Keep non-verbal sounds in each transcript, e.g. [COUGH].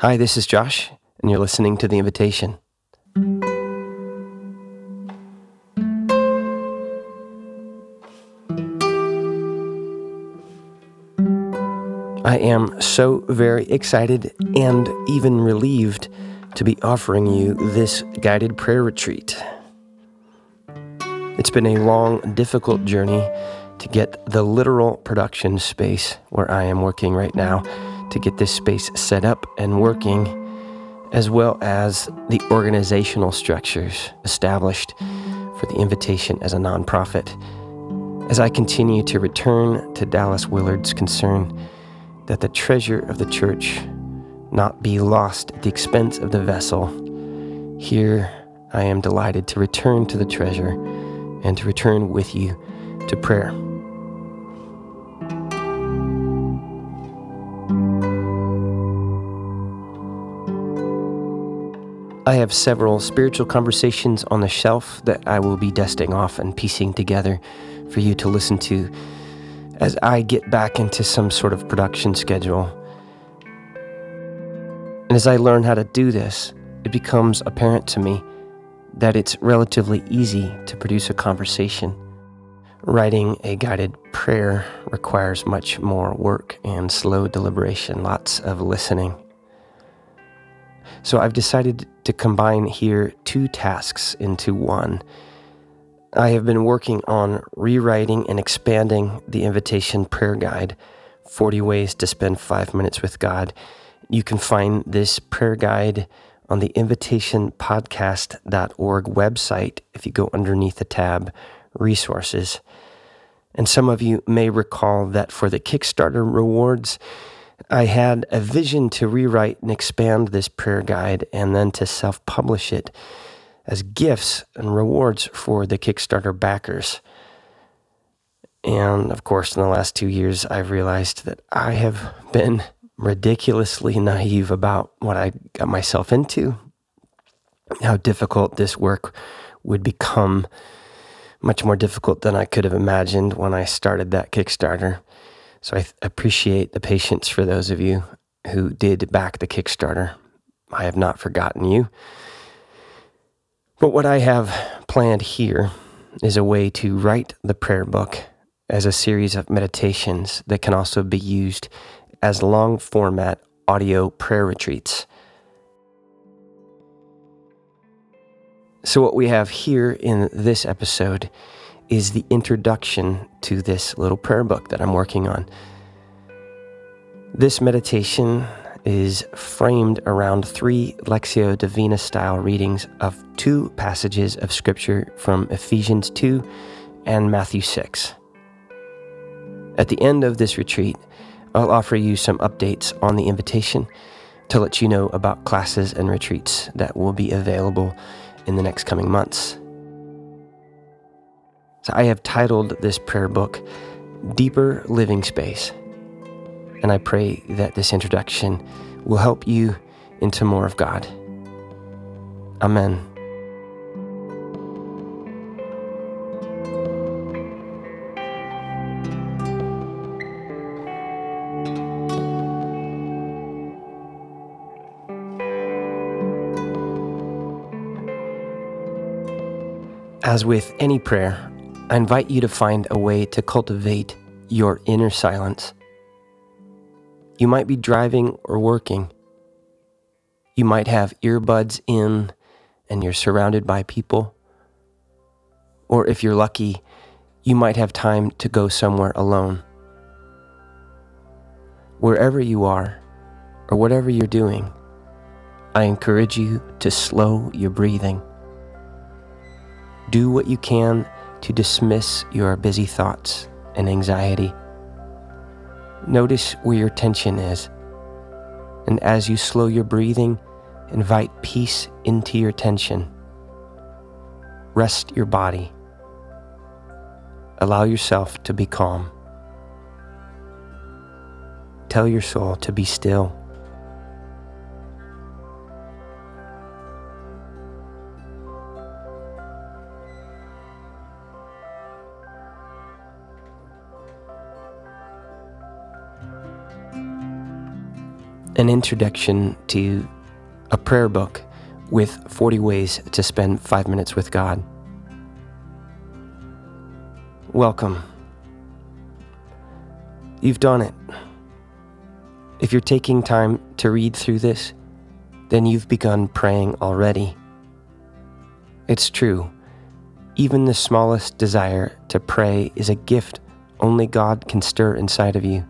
Hi, this is Josh, and you're listening to The Invitation. I am so very excited and even relieved to be offering you this guided prayer retreat. It's been a long, difficult journey to get the literal production space where I am working right now to get this space set up and working, as well as the organizational structures established for the invitation as a nonprofit. As I continue to return to Dallas Willard's concern that the treasure of the church not be lost at the expense of the vessel, here I am delighted to return to the treasure and to return with you to prayer. I have several spiritual conversations on the shelf that I will be dusting off and piecing together for you to listen to as I get back into some sort of production schedule. And as I learn how to do this, it becomes apparent to me that it's relatively easy to produce a conversation. Writing a guided prayer requires much more work and slow deliberation, lots of listening. So I've decided to combine here two tasks into one. I have been working on rewriting and expanding the invitation prayer guide 40 Ways to Spend Five Minutes with God. You can find this prayer guide on the invitationpodcast.org website if you go underneath the tab Resources. And some of you may recall that for the Kickstarter rewards, I had a vision to rewrite and expand this prayer guide and then to self publish it as gifts and rewards for the Kickstarter backers. And of course, in the last two years, I've realized that I have been ridiculously naive about what I got myself into, how difficult this work would become, much more difficult than I could have imagined when I started that Kickstarter. So I th- appreciate the patience for those of you who did back the Kickstarter. I have not forgotten you. But what I have planned here is a way to write the prayer book as a series of meditations that can also be used as long format audio prayer retreats. So, what we have here in this episode is the introduction to this little prayer book that I'm working on. This meditation is framed around three Lectio Divina style readings of two passages of Scripture from Ephesians 2 and Matthew 6. At the end of this retreat, I'll offer you some updates on the invitation to let you know about classes and retreats that will be available in the next coming months. I have titled this prayer book Deeper Living Space. And I pray that this introduction will help you into more of God. Amen. As with any prayer, I invite you to find a way to cultivate your inner silence. You might be driving or working. You might have earbuds in and you're surrounded by people. Or if you're lucky, you might have time to go somewhere alone. Wherever you are, or whatever you're doing, I encourage you to slow your breathing. Do what you can to dismiss your busy thoughts and anxiety. Notice where your tension is, and as you slow your breathing, invite peace into your tension. Rest your body. Allow yourself to be calm. Tell your soul to be still. An introduction to a prayer book with 40 ways to spend five minutes with God. Welcome. You've done it. If you're taking time to read through this, then you've begun praying already. It's true. Even the smallest desire to pray is a gift only God can stir inside of you.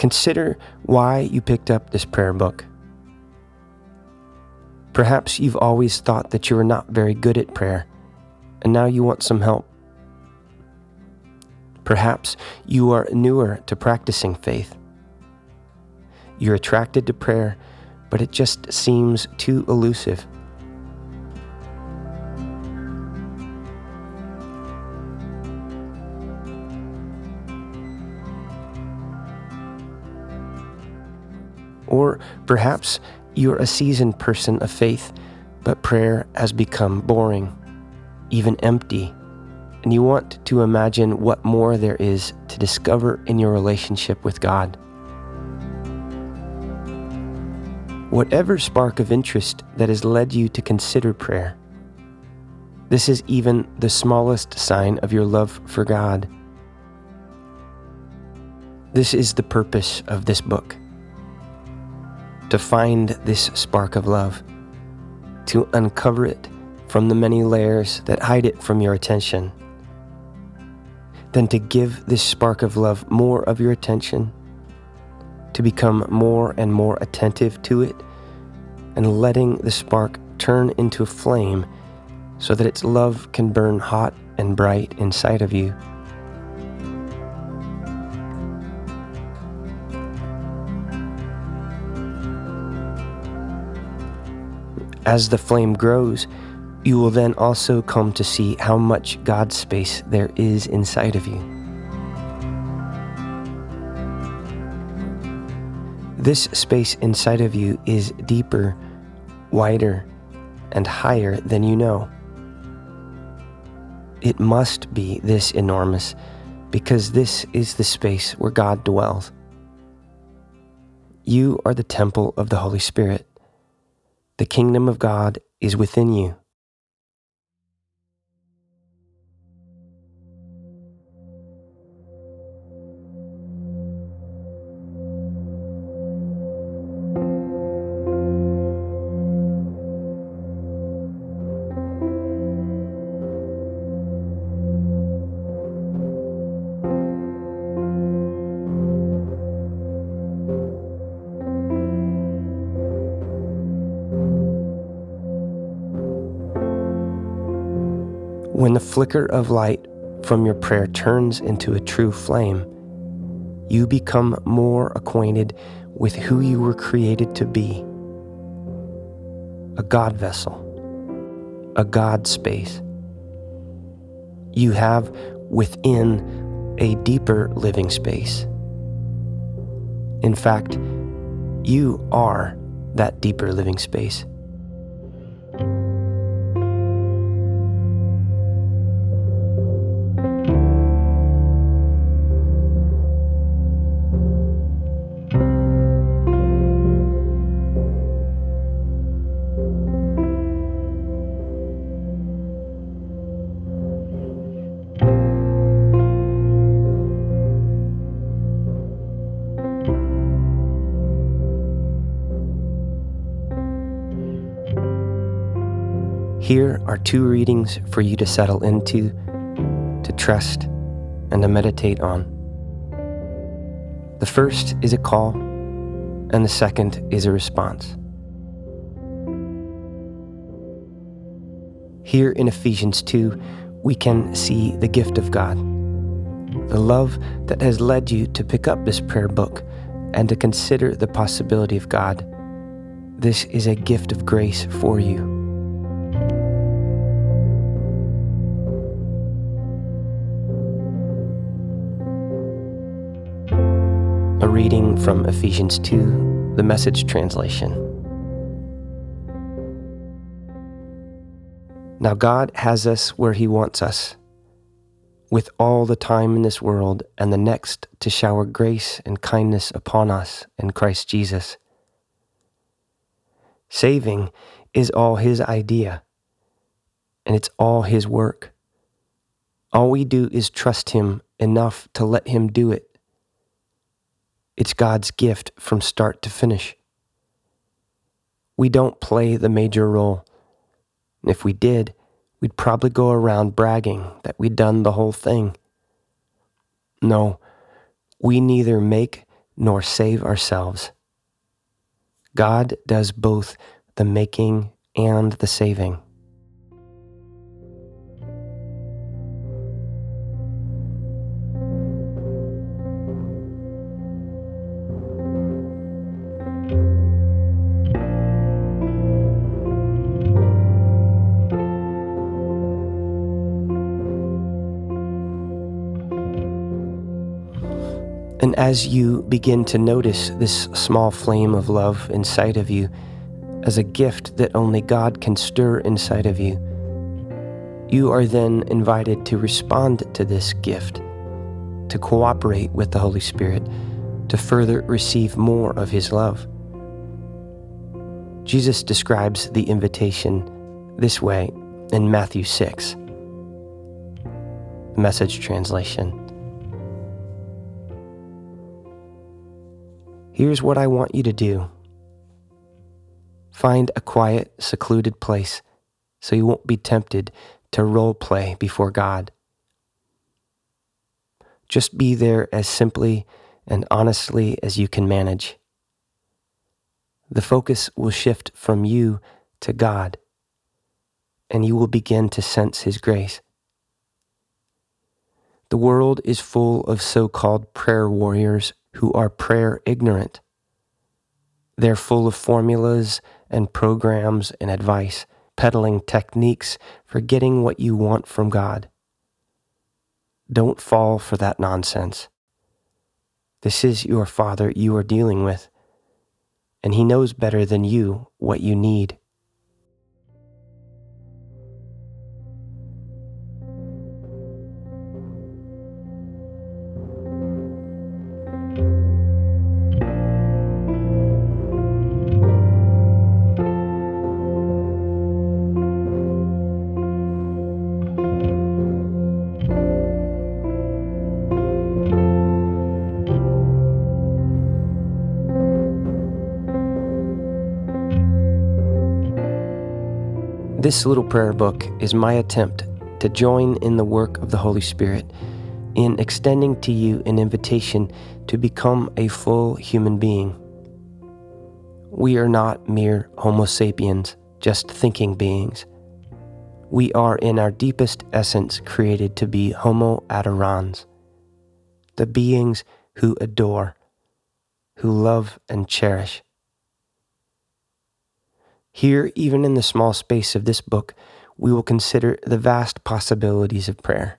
Consider why you picked up this prayer book. Perhaps you've always thought that you were not very good at prayer, and now you want some help. Perhaps you are newer to practicing faith. You're attracted to prayer, but it just seems too elusive. Or perhaps you're a seasoned person of faith, but prayer has become boring, even empty, and you want to imagine what more there is to discover in your relationship with God. Whatever spark of interest that has led you to consider prayer, this is even the smallest sign of your love for God. This is the purpose of this book to find this spark of love, to uncover it from the many layers that hide it from your attention, then to give this spark of love more of your attention, to become more and more attentive to it, and letting the spark turn into a flame so that its love can burn hot and bright inside of you. As the flame grows, you will then also come to see how much God space there is inside of you. This space inside of you is deeper, wider, and higher than you know. It must be this enormous because this is the space where God dwells. You are the temple of the Holy Spirit. The kingdom of God is within you. Flicker of light from your prayer turns into a true flame, you become more acquainted with who you were created to be a God vessel, a God space. You have within a deeper living space. In fact, you are that deeper living space. Are two readings for you to settle into, to trust, and to meditate on. The first is a call, and the second is a response. Here in Ephesians 2, we can see the gift of God, the love that has led you to pick up this prayer book and to consider the possibility of God. This is a gift of grace for you. Reading from Ephesians 2, the message translation. Now, God has us where He wants us. with all the time in this world and the next to shower grace and kindness upon us in Christ Jesus. Saving is all His idea, and it's all His work. All we do is trust Him enough to let Him do it. It's God's gift from start to finish. We don't play the major role. If we did, we'd probably go around bragging that we'd done the whole thing. No, we neither make nor save ourselves. God does both the making and the saving. As you begin to notice this small flame of love inside of you as a gift that only God can stir inside of you, you are then invited to respond to this gift, to cooperate with the Holy Spirit, to further receive more of His love. Jesus describes the invitation this way in Matthew 6, message translation. Here's what I want you to do find a quiet, secluded place so you won't be tempted to role play before God. Just be there as simply and honestly as you can manage. The focus will shift from you to God, and you will begin to sense His grace. The world is full of so called prayer warriors who are prayer ignorant. They're full of formulas and programs and advice, peddling techniques for getting what you want from God. Don't fall for that nonsense. This is your Father you are dealing with, and He knows better than you what you need. This little prayer book is my attempt to join in the work of the Holy Spirit in extending to you an invitation to become a full human being. We are not mere Homo sapiens, just thinking beings. We are in our deepest essence created to be Homo adorans, the beings who adore, who love and cherish. Here, even in the small space of this book, we will consider the vast possibilities of prayer.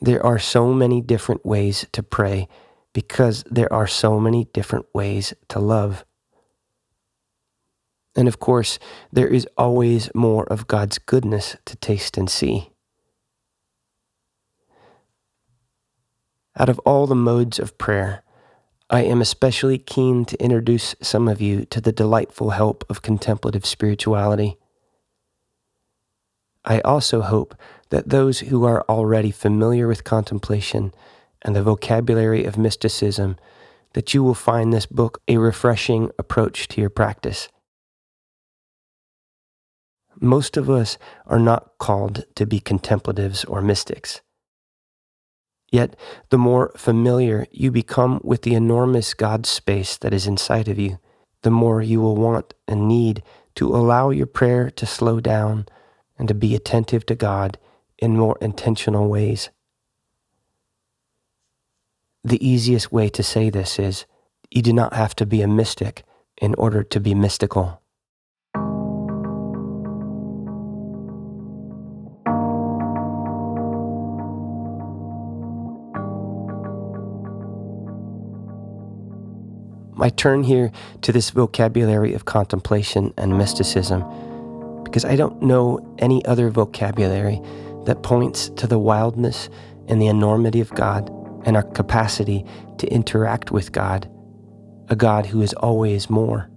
There are so many different ways to pray because there are so many different ways to love. And of course, there is always more of God's goodness to taste and see. Out of all the modes of prayer, I am especially keen to introduce some of you to the delightful help of contemplative spirituality. I also hope that those who are already familiar with contemplation and the vocabulary of mysticism that you will find this book a refreshing approach to your practice. Most of us are not called to be contemplatives or mystics. Yet, the more familiar you become with the enormous God space that is inside of you, the more you will want and need to allow your prayer to slow down and to be attentive to God in more intentional ways. The easiest way to say this is you do not have to be a mystic in order to be mystical. I turn here to this vocabulary of contemplation and mysticism because I don't know any other vocabulary that points to the wildness and the enormity of God and our capacity to interact with God, a God who is always more.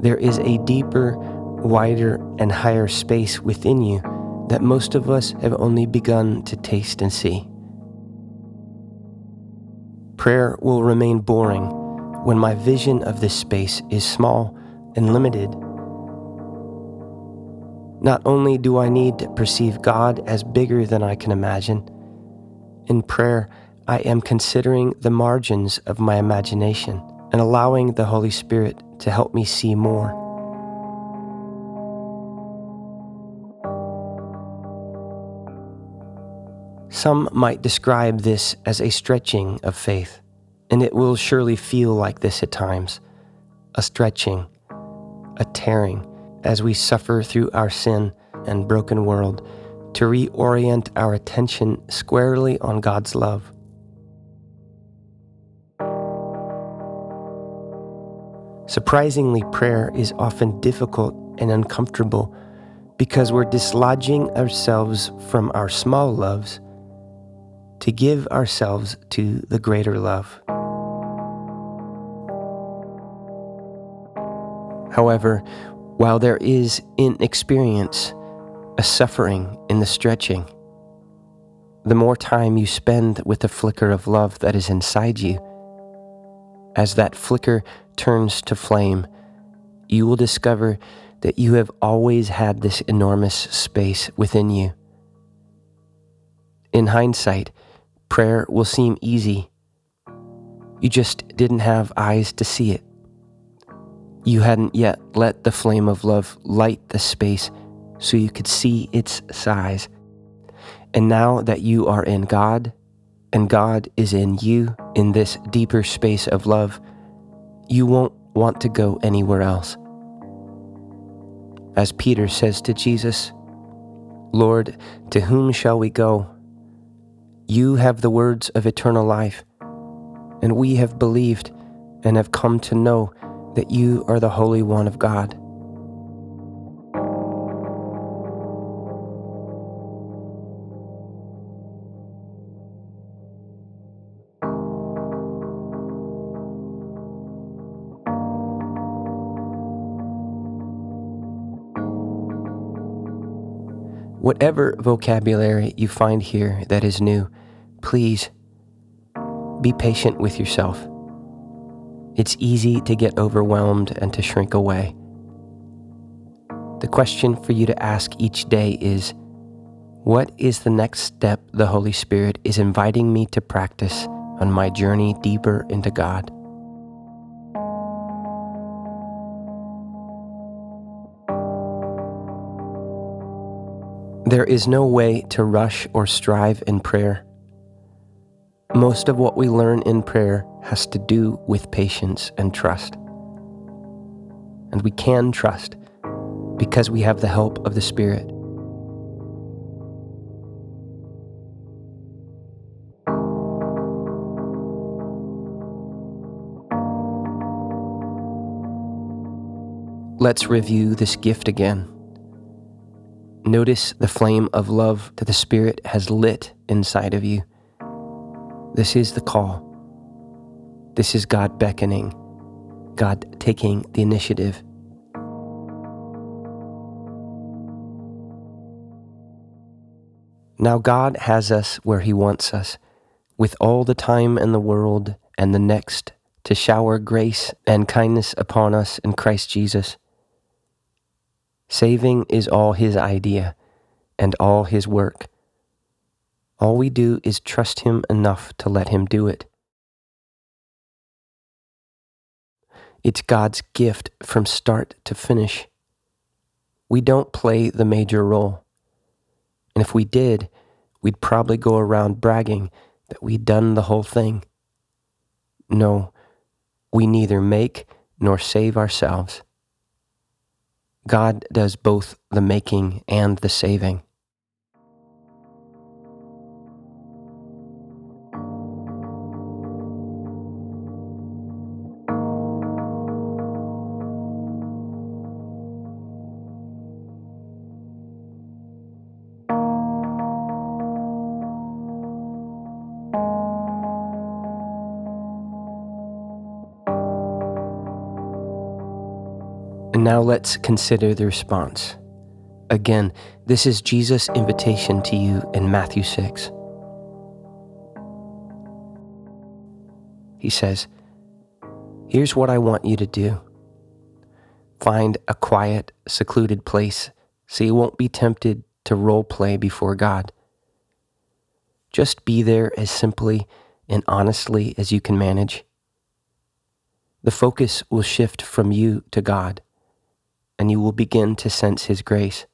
There is a deeper, wider, and higher space within you that most of us have only begun to taste and see. Prayer will remain boring when my vision of this space is small and limited. Not only do I need to perceive God as bigger than I can imagine, in prayer, I am considering the margins of my imagination and allowing the Holy Spirit to help me see more. Some might describe this as a stretching of faith, and it will surely feel like this at times a stretching, a tearing, as we suffer through our sin and broken world to reorient our attention squarely on God's love. Surprisingly, prayer is often difficult and uncomfortable because we're dislodging ourselves from our small loves to give ourselves to the greater love. However, while there is in experience a suffering in the stretching, the more time you spend with the flicker of love that is inside you, as that flicker turns to flame, you will discover that you have always had this enormous space within you. In hindsight, prayer will seem easy. You just didn't have eyes to see it. You hadn't yet let the flame of love light the space so you could see its size. And now that you are in God, and God is in you in this deeper space of love, you won't want to go anywhere else. As Peter says to Jesus, Lord, to whom shall we go? You have the words of eternal life, and we have believed and have come to know that you are the Holy One of God. Whatever vocabulary you find here that is new, please be patient with yourself. It's easy to get overwhelmed and to shrink away. The question for you to ask each day is What is the next step the Holy Spirit is inviting me to practice on my journey deeper into God? There is no way to rush or strive in prayer. Most of what we learn in prayer has to do with patience and trust. And we can trust because we have the help of the Spirit. Let's review this gift again. Notice the flame of love that the Spirit has lit inside of you. This is the call. This is God beckoning, God taking the initiative. Now, God has us where He wants us, with all the time in the world and the next to shower grace and kindness upon us in Christ Jesus. Saving is all His idea and all His work. All we do is trust Him enough to let Him do it. It's God's gift from start to finish. We don't play the major role. And if we did, we'd probably go around bragging that we'd done the whole thing. No, we neither make nor save ourselves. God does both the making and the saving. And now let's consider the response. Again, this is Jesus' invitation to you in Matthew 6. He says, Here's what I want you to do find a quiet, secluded place so you won't be tempted to role play before God. Just be there as simply and honestly as you can manage. The focus will shift from you to God, and you will begin to sense His grace.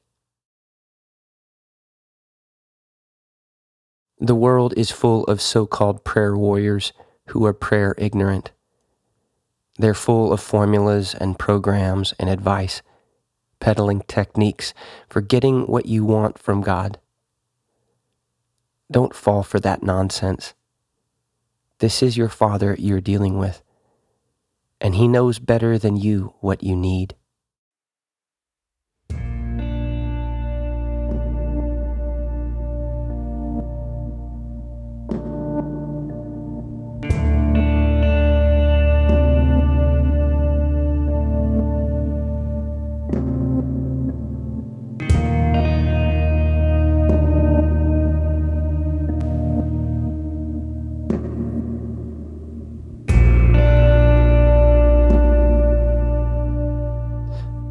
The world is full of so called prayer warriors who are prayer ignorant. They're full of formulas and programs and advice, peddling techniques for getting what you want from God. Don't fall for that nonsense. This is your Father you're dealing with, and He knows better than you what you need.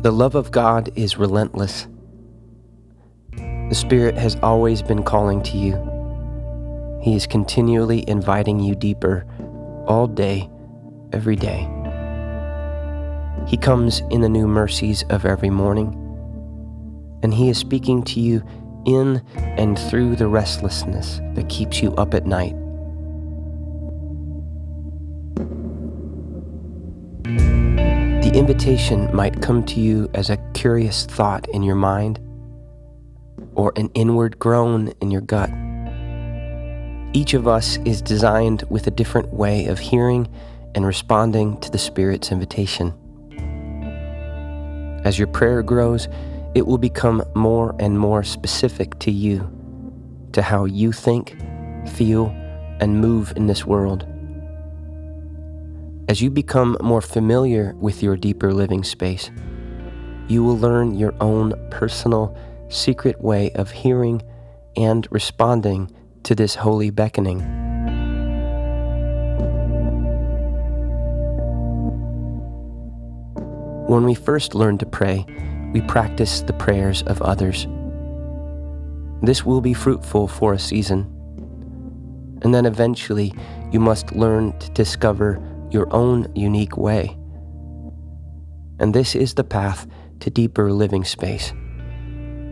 The love of God is relentless. The Spirit has always been calling to you. He is continually inviting you deeper, all day, every day. He comes in the new mercies of every morning, and He is speaking to you in and through the restlessness that keeps you up at night. Invitation might come to you as a curious thought in your mind or an inward groan in your gut. Each of us is designed with a different way of hearing and responding to the Spirit's invitation. As your prayer grows, it will become more and more specific to you, to how you think, feel, and move in this world. As you become more familiar with your deeper living space, you will learn your own personal, secret way of hearing and responding to this holy beckoning. When we first learn to pray, we practice the prayers of others. This will be fruitful for a season. And then eventually, you must learn to discover your own unique way. And this is the path to deeper living space,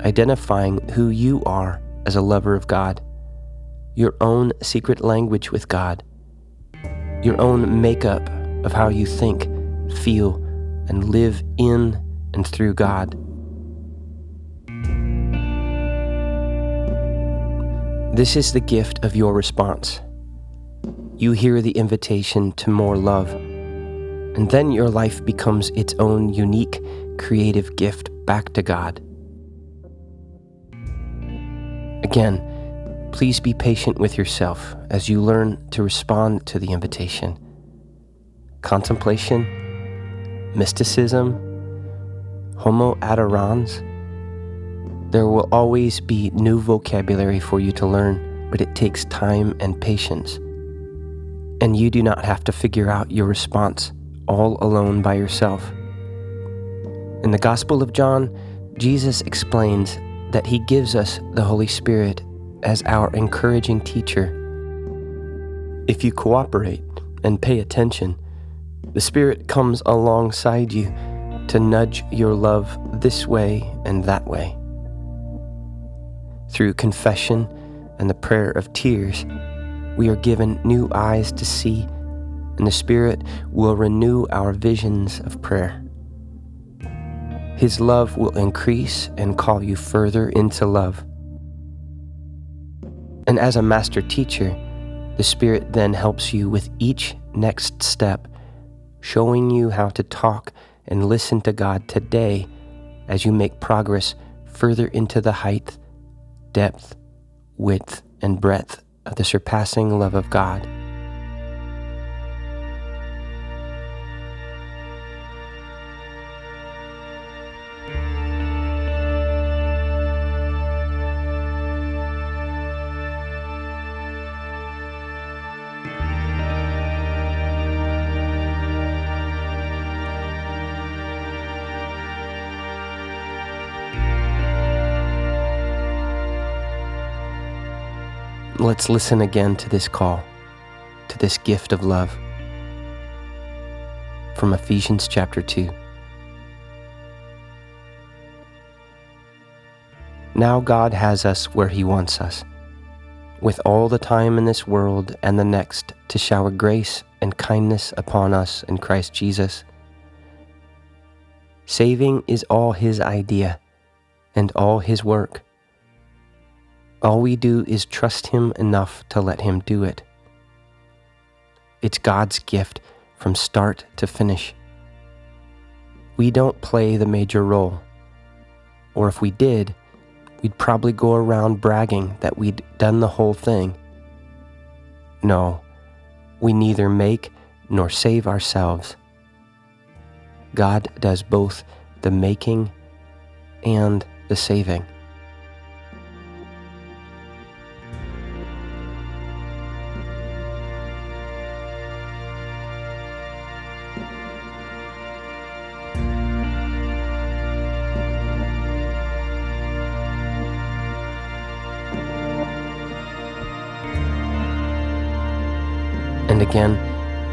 identifying who you are as a lover of God, your own secret language with God, your own makeup of how you think, feel, and live in and through God. This is the gift of your response you hear the invitation to more love. And then your life becomes its own unique, creative gift back to God. Again, please be patient with yourself as you learn to respond to the invitation. Contemplation, mysticism, homo adorans. There will always be new vocabulary for you to learn, but it takes time and patience and you do not have to figure out your response all alone by yourself. In the Gospel of John, Jesus explains that he gives us the Holy Spirit as our encouraging teacher. If you cooperate and pay attention, the Spirit comes alongside you to nudge your love this way and that way. Through confession and the prayer of tears, we are given new eyes to see, and the Spirit will renew our visions of prayer. His love will increase and call you further into love. And as a master teacher, the Spirit then helps you with each next step, showing you how to talk and listen to God today as you make progress further into the height, depth, width, and breadth of the surpassing love of God. Let's listen again to this call, to this gift of love from Ephesians chapter 2. Now God has us where He wants us, with all the time in this world and the next to shower grace and kindness upon us in Christ Jesus. Saving is all His idea and all His work. All we do is trust Him enough to let Him do it. It's God's gift from start to finish. We don't play the major role. Or if we did, we'd probably go around bragging that we'd done the whole thing. No, we neither make nor save ourselves. God does both the making and the saving. Again,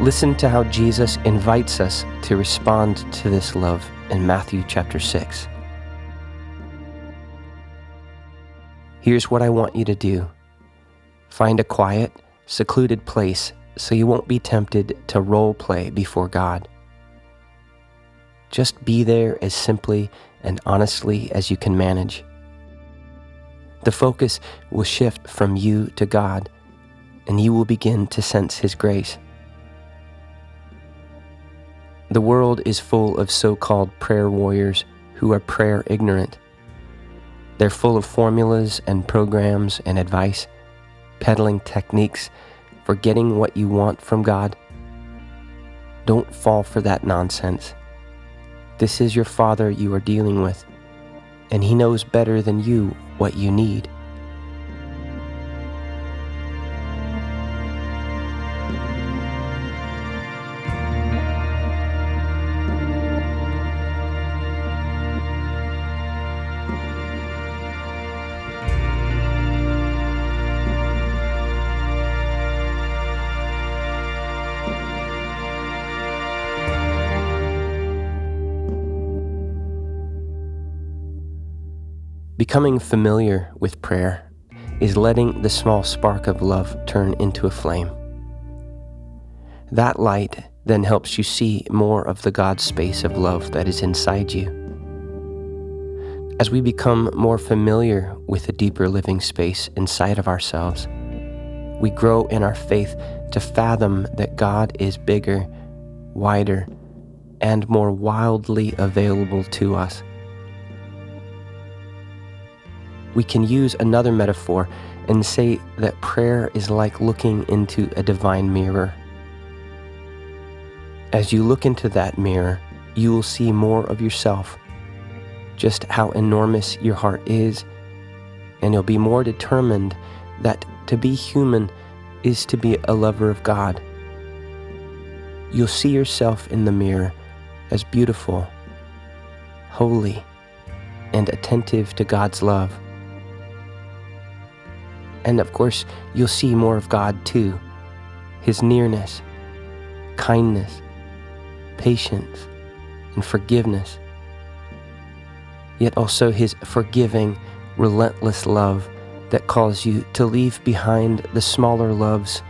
listen to how Jesus invites us to respond to this love in Matthew chapter 6. Here's what I want you to do find a quiet, secluded place so you won't be tempted to role play before God. Just be there as simply and honestly as you can manage. The focus will shift from you to God and you will begin to sense His grace. The world is full of so called prayer warriors who are prayer ignorant. They're full of formulas and programs and advice, peddling techniques for getting what you want from God. Don't fall for that nonsense. This is your Father you are dealing with, and He knows better than you what you need. Becoming familiar with prayer is letting the small spark of love turn into a flame. That light then helps you see more of the God space of love that is inside you. As we become more familiar with a deeper living space inside of ourselves, we grow in our faith to fathom that God is bigger, wider, and more wildly available to us we can use another metaphor and say that prayer is like looking into a divine mirror. As you look into that mirror, you will see more of yourself, just how enormous your heart is, and you'll be more determined that to be human is to be a lover of God. You'll see yourself in the mirror as beautiful, holy, and attentive to God's love. And of course, you'll see more of God too His nearness, kindness, patience, and forgiveness. Yet also His forgiving, relentless love that calls you to leave behind the smaller loves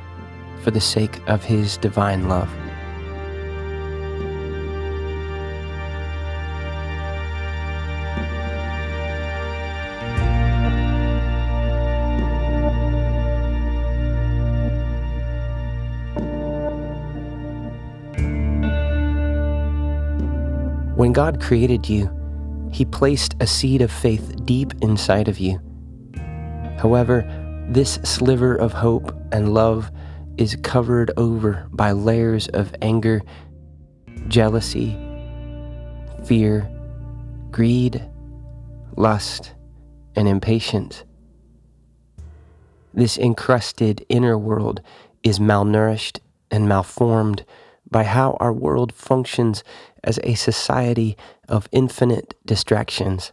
for the sake of His divine love. God created you, He placed a seed of faith deep inside of you. However, this sliver of hope and love is covered over by layers of anger, jealousy, fear, greed, lust, and impatience. This encrusted inner world is malnourished and malformed by how our world functions as a society of infinite distractions.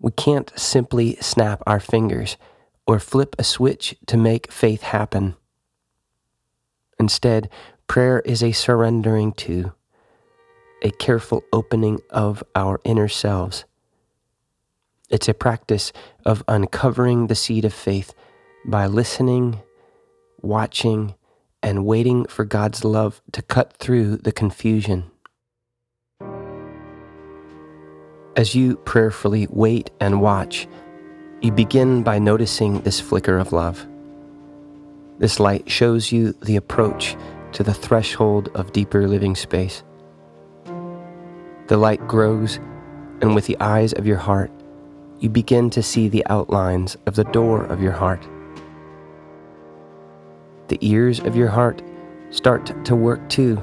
We can't simply snap our fingers or flip a switch to make faith happen. Instead, prayer is a surrendering to, a careful opening of our inner selves. It's a practice of uncovering the seed of faith by listening, watching, and waiting for God's love to cut through the confusion. As you prayerfully wait and watch, you begin by noticing this flicker of love. This light shows you the approach to the threshold of deeper living space. The light grows, and with the eyes of your heart, you begin to see the outlines of the door of your heart. The ears of your heart start to work too,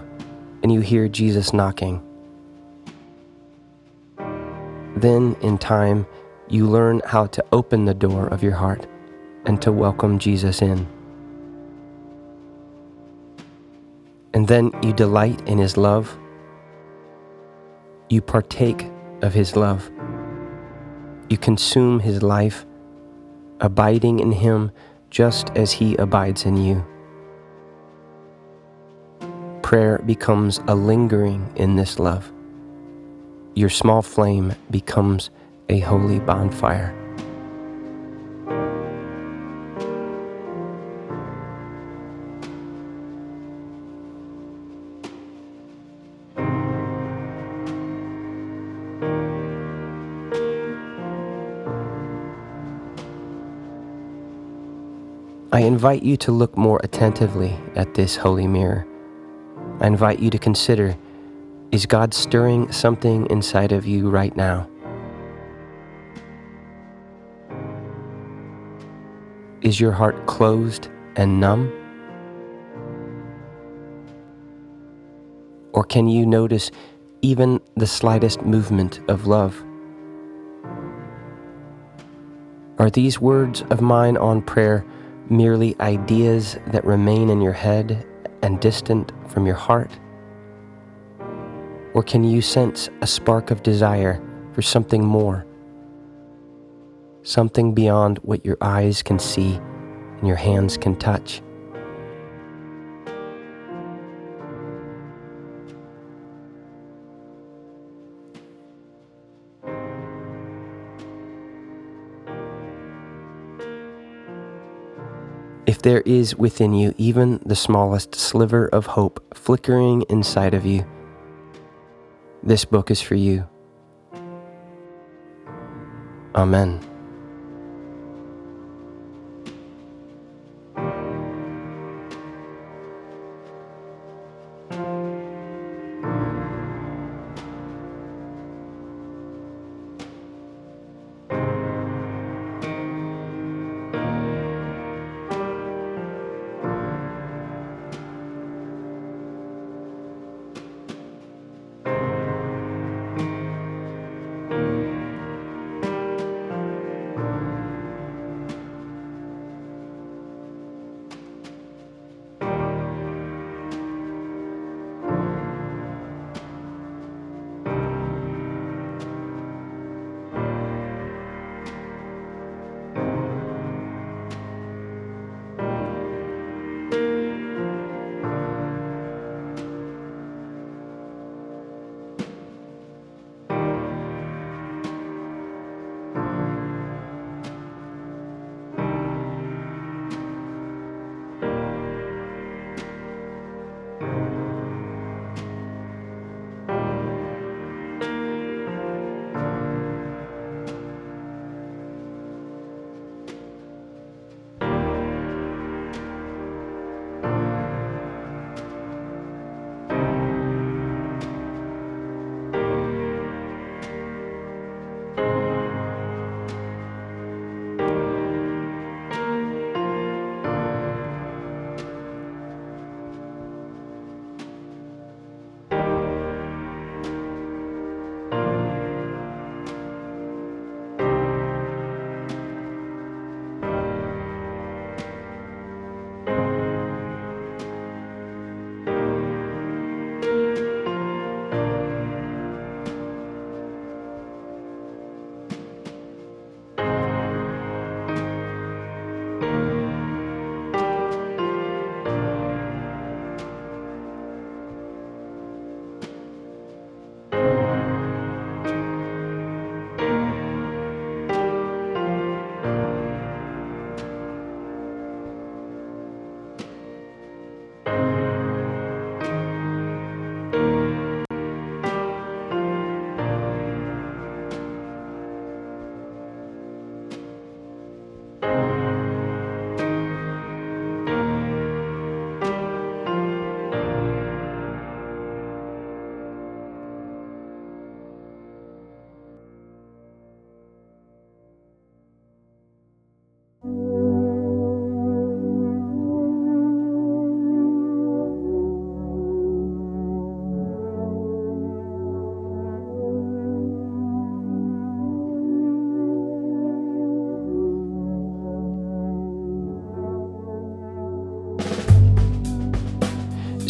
and you hear Jesus knocking. Then, in time, you learn how to open the door of your heart and to welcome Jesus in. And then you delight in His love. You partake of His love. You consume His life, abiding in Him just as He abides in you. Prayer becomes a lingering in this love your small flame becomes a holy bonfire. I invite you to look more attentively at this holy mirror. I invite you to consider is God stirring something inside of you right now? Is your heart closed and numb? Or can you notice even the slightest movement of love? Are these words of mine on prayer merely ideas that remain in your head and distant from your heart? Or can you sense a spark of desire for something more? Something beyond what your eyes can see and your hands can touch? If there is within you even the smallest sliver of hope flickering inside of you, this book is for you. Amen.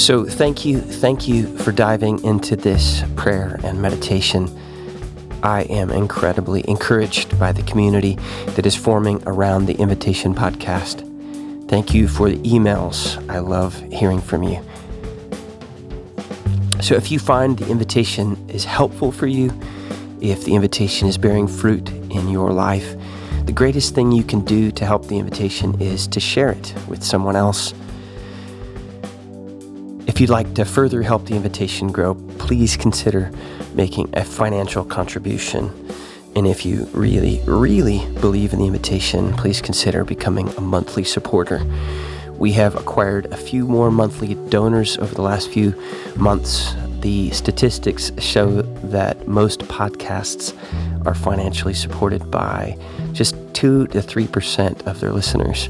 So, thank you, thank you for diving into this prayer and meditation. I am incredibly encouraged by the community that is forming around the Invitation podcast. Thank you for the emails. I love hearing from you. So, if you find the invitation is helpful for you, if the invitation is bearing fruit in your life, the greatest thing you can do to help the invitation is to share it with someone else. If you'd like to further help the invitation grow, please consider making a financial contribution. And if you really, really believe in the invitation, please consider becoming a monthly supporter. We have acquired a few more monthly donors over the last few months. The statistics show that most podcasts are financially supported by just 2 to 3% of their listeners.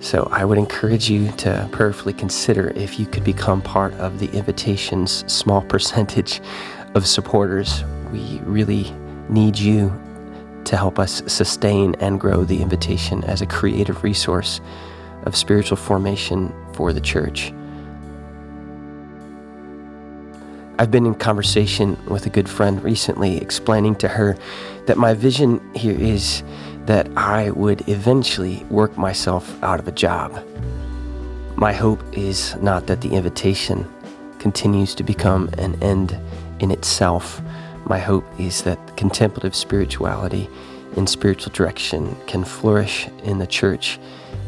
So I would encourage you to prayerfully consider if you could become part of the invitation's small [LAUGHS] percentage of supporters. We really need you to help us sustain and grow the invitation as a creative resource of spiritual formation for the church. I've been in conversation with a good friend recently, explaining to her that my vision here is that I would eventually work myself out of a job. My hope is not that the invitation continues to become an end in itself. My hope is that contemplative spirituality and spiritual direction can flourish in the church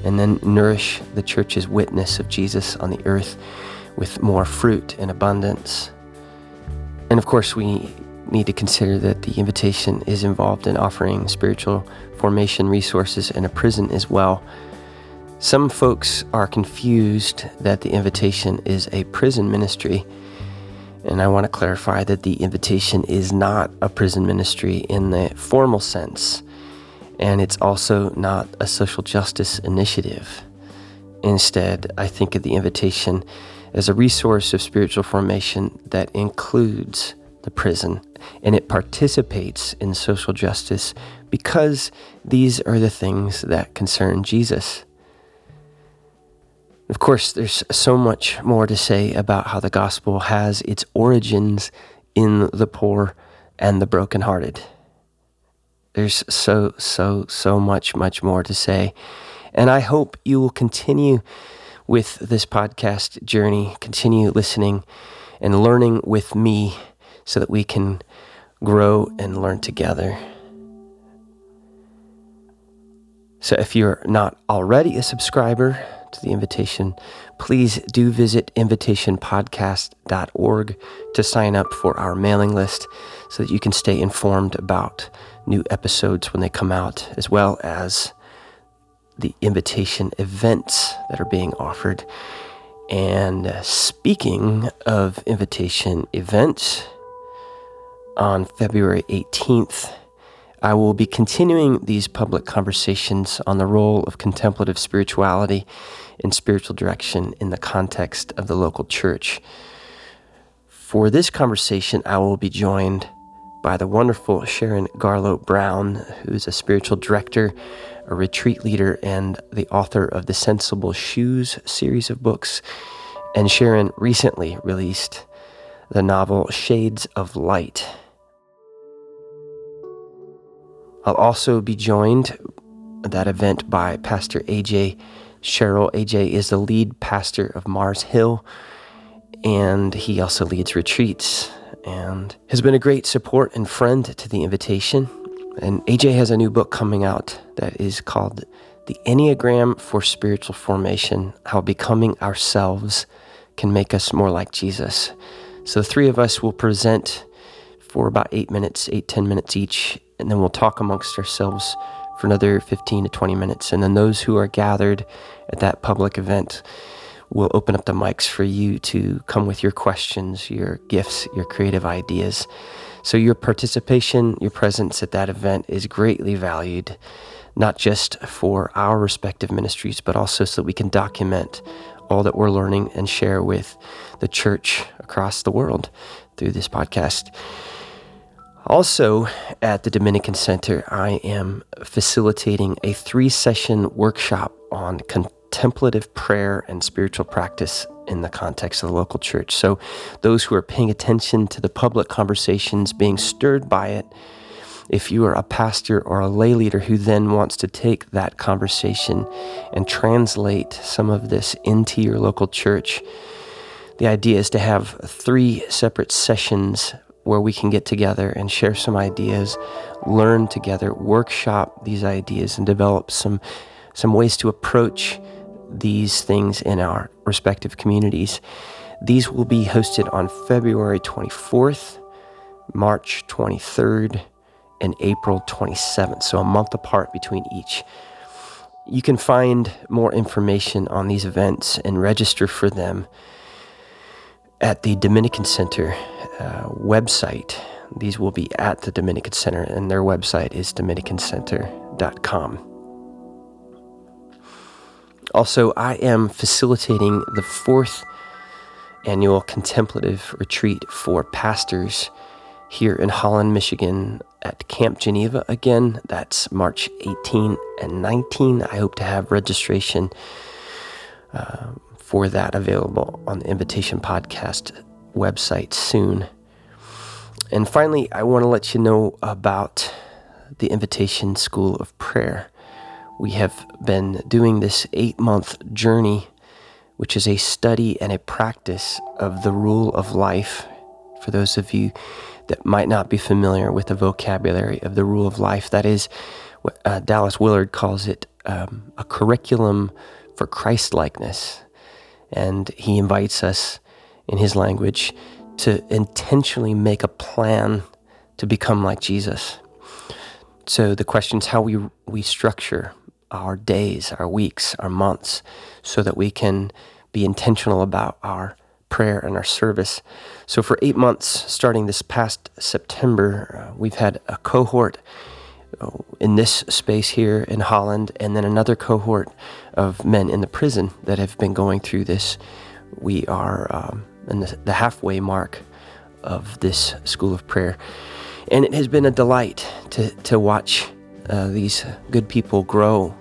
and then nourish the church's witness of Jesus on the earth with more fruit and abundance and of course, we need to consider that the invitation is involved in offering spiritual formation resources in a prison as well. Some folks are confused that the invitation is a prison ministry. And I want to clarify that the invitation is not a prison ministry in the formal sense. And it's also not a social justice initiative. Instead, I think of the invitation as a resource of spiritual formation that includes the prison and it participates in social justice because these are the things that concern Jesus. Of course, there's so much more to say about how the gospel has its origins in the poor and the brokenhearted. There's so, so, so much, much more to say. And I hope you will continue with this podcast journey, continue listening and learning with me so that we can grow and learn together. So, if you're not already a subscriber to the invitation, please do visit invitationpodcast.org to sign up for our mailing list so that you can stay informed about new episodes when they come out, as well as the invitation events that are being offered. And speaking of invitation events, on February 18th, I will be continuing these public conversations on the role of contemplative spirituality and spiritual direction in the context of the local church. For this conversation, I will be joined by the wonderful Sharon Garlough Brown, who is a spiritual director a retreat leader and the author of the Sensible Shoes series of books. And Sharon recently released the novel Shades of Light. I'll also be joined at that event by Pastor AJ Sherrill. AJ is the lead pastor of Mars Hill, and he also leads retreats and has been a great support and friend to the invitation. And AJ has a new book coming out that is called The Enneagram for Spiritual Formation How Becoming Ourselves Can Make Us More Like Jesus. So the three of us will present for about eight minutes, eight, ten minutes each, and then we'll talk amongst ourselves for another 15 to 20 minutes. And then those who are gathered at that public event will open up the mics for you to come with your questions, your gifts, your creative ideas. So, your participation, your presence at that event is greatly valued, not just for our respective ministries, but also so that we can document all that we're learning and share with the church across the world through this podcast. Also, at the Dominican Center, I am facilitating a three session workshop on contemplative prayer and spiritual practice in the context of the local church. So, those who are paying attention to the public conversations, being stirred by it, if you are a pastor or a lay leader who then wants to take that conversation and translate some of this into your local church, the idea is to have three separate sessions where we can get together and share some ideas, learn together, workshop these ideas, and develop some, some ways to approach these things in our respective communities. These will be hosted on February 24th, March 23rd, and April 27th, so a month apart between each. You can find more information on these events and register for them at the Dominican Center uh, website. These will be at the Dominican Center, and their website is dominicancenter.com. Also, I am facilitating the fourth annual contemplative retreat for pastors here in Holland, Michigan at Camp Geneva again. That's March 18 and 19. I hope to have registration uh, for that available on the Invitation Podcast website soon. And finally, I want to let you know about the Invitation School of Prayer. We have been doing this eight month journey, which is a study and a practice of the rule of life. For those of you that might not be familiar with the vocabulary of the rule of life. That is, uh, Dallas Willard calls it um, a curriculum for Christ likeness. And he invites us, in his language, to intentionally make a plan to become like Jesus. So the question is how we, we structure our days, our weeks, our months, so that we can be intentional about our prayer and our service. So, for eight months, starting this past September, uh, we've had a cohort uh, in this space here in Holland, and then another cohort of men in the prison that have been going through this. We are um, in the, the halfway mark of this school of prayer. And it has been a delight to, to watch uh, these good people grow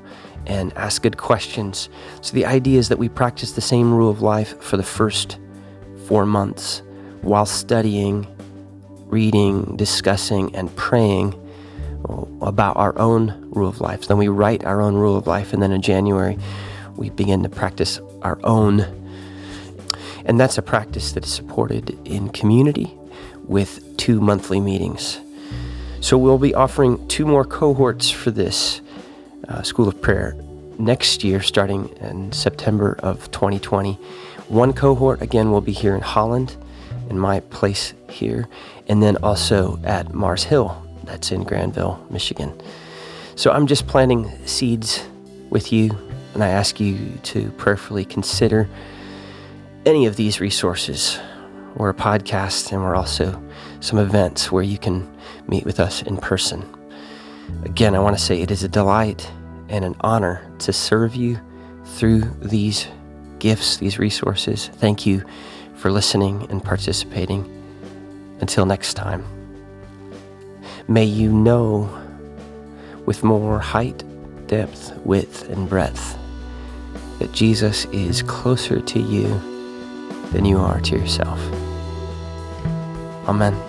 and ask good questions. So, the idea is that we practice the same rule of life for the first four months while studying, reading, discussing, and praying about our own rule of life. Then we write our own rule of life, and then in January, we begin to practice our own. And that's a practice that is supported in community with two monthly meetings. So we'll be offering two more cohorts for this uh, School of Prayer next year, starting in September of 2020. One cohort, again, will be here in Holland, in my place here, and then also at Mars Hill, that's in Grandville, Michigan. So I'm just planting seeds with you, and I ask you to prayerfully consider any of these resources. We're a podcast, and we're also some events where you can meet with us in person. Again, I want to say it is a delight and an honor to serve you through these gifts, these resources. Thank you for listening and participating. Until next time, may you know with more height, depth, width, and breadth that Jesus is closer to you than you are to yourself. Amen.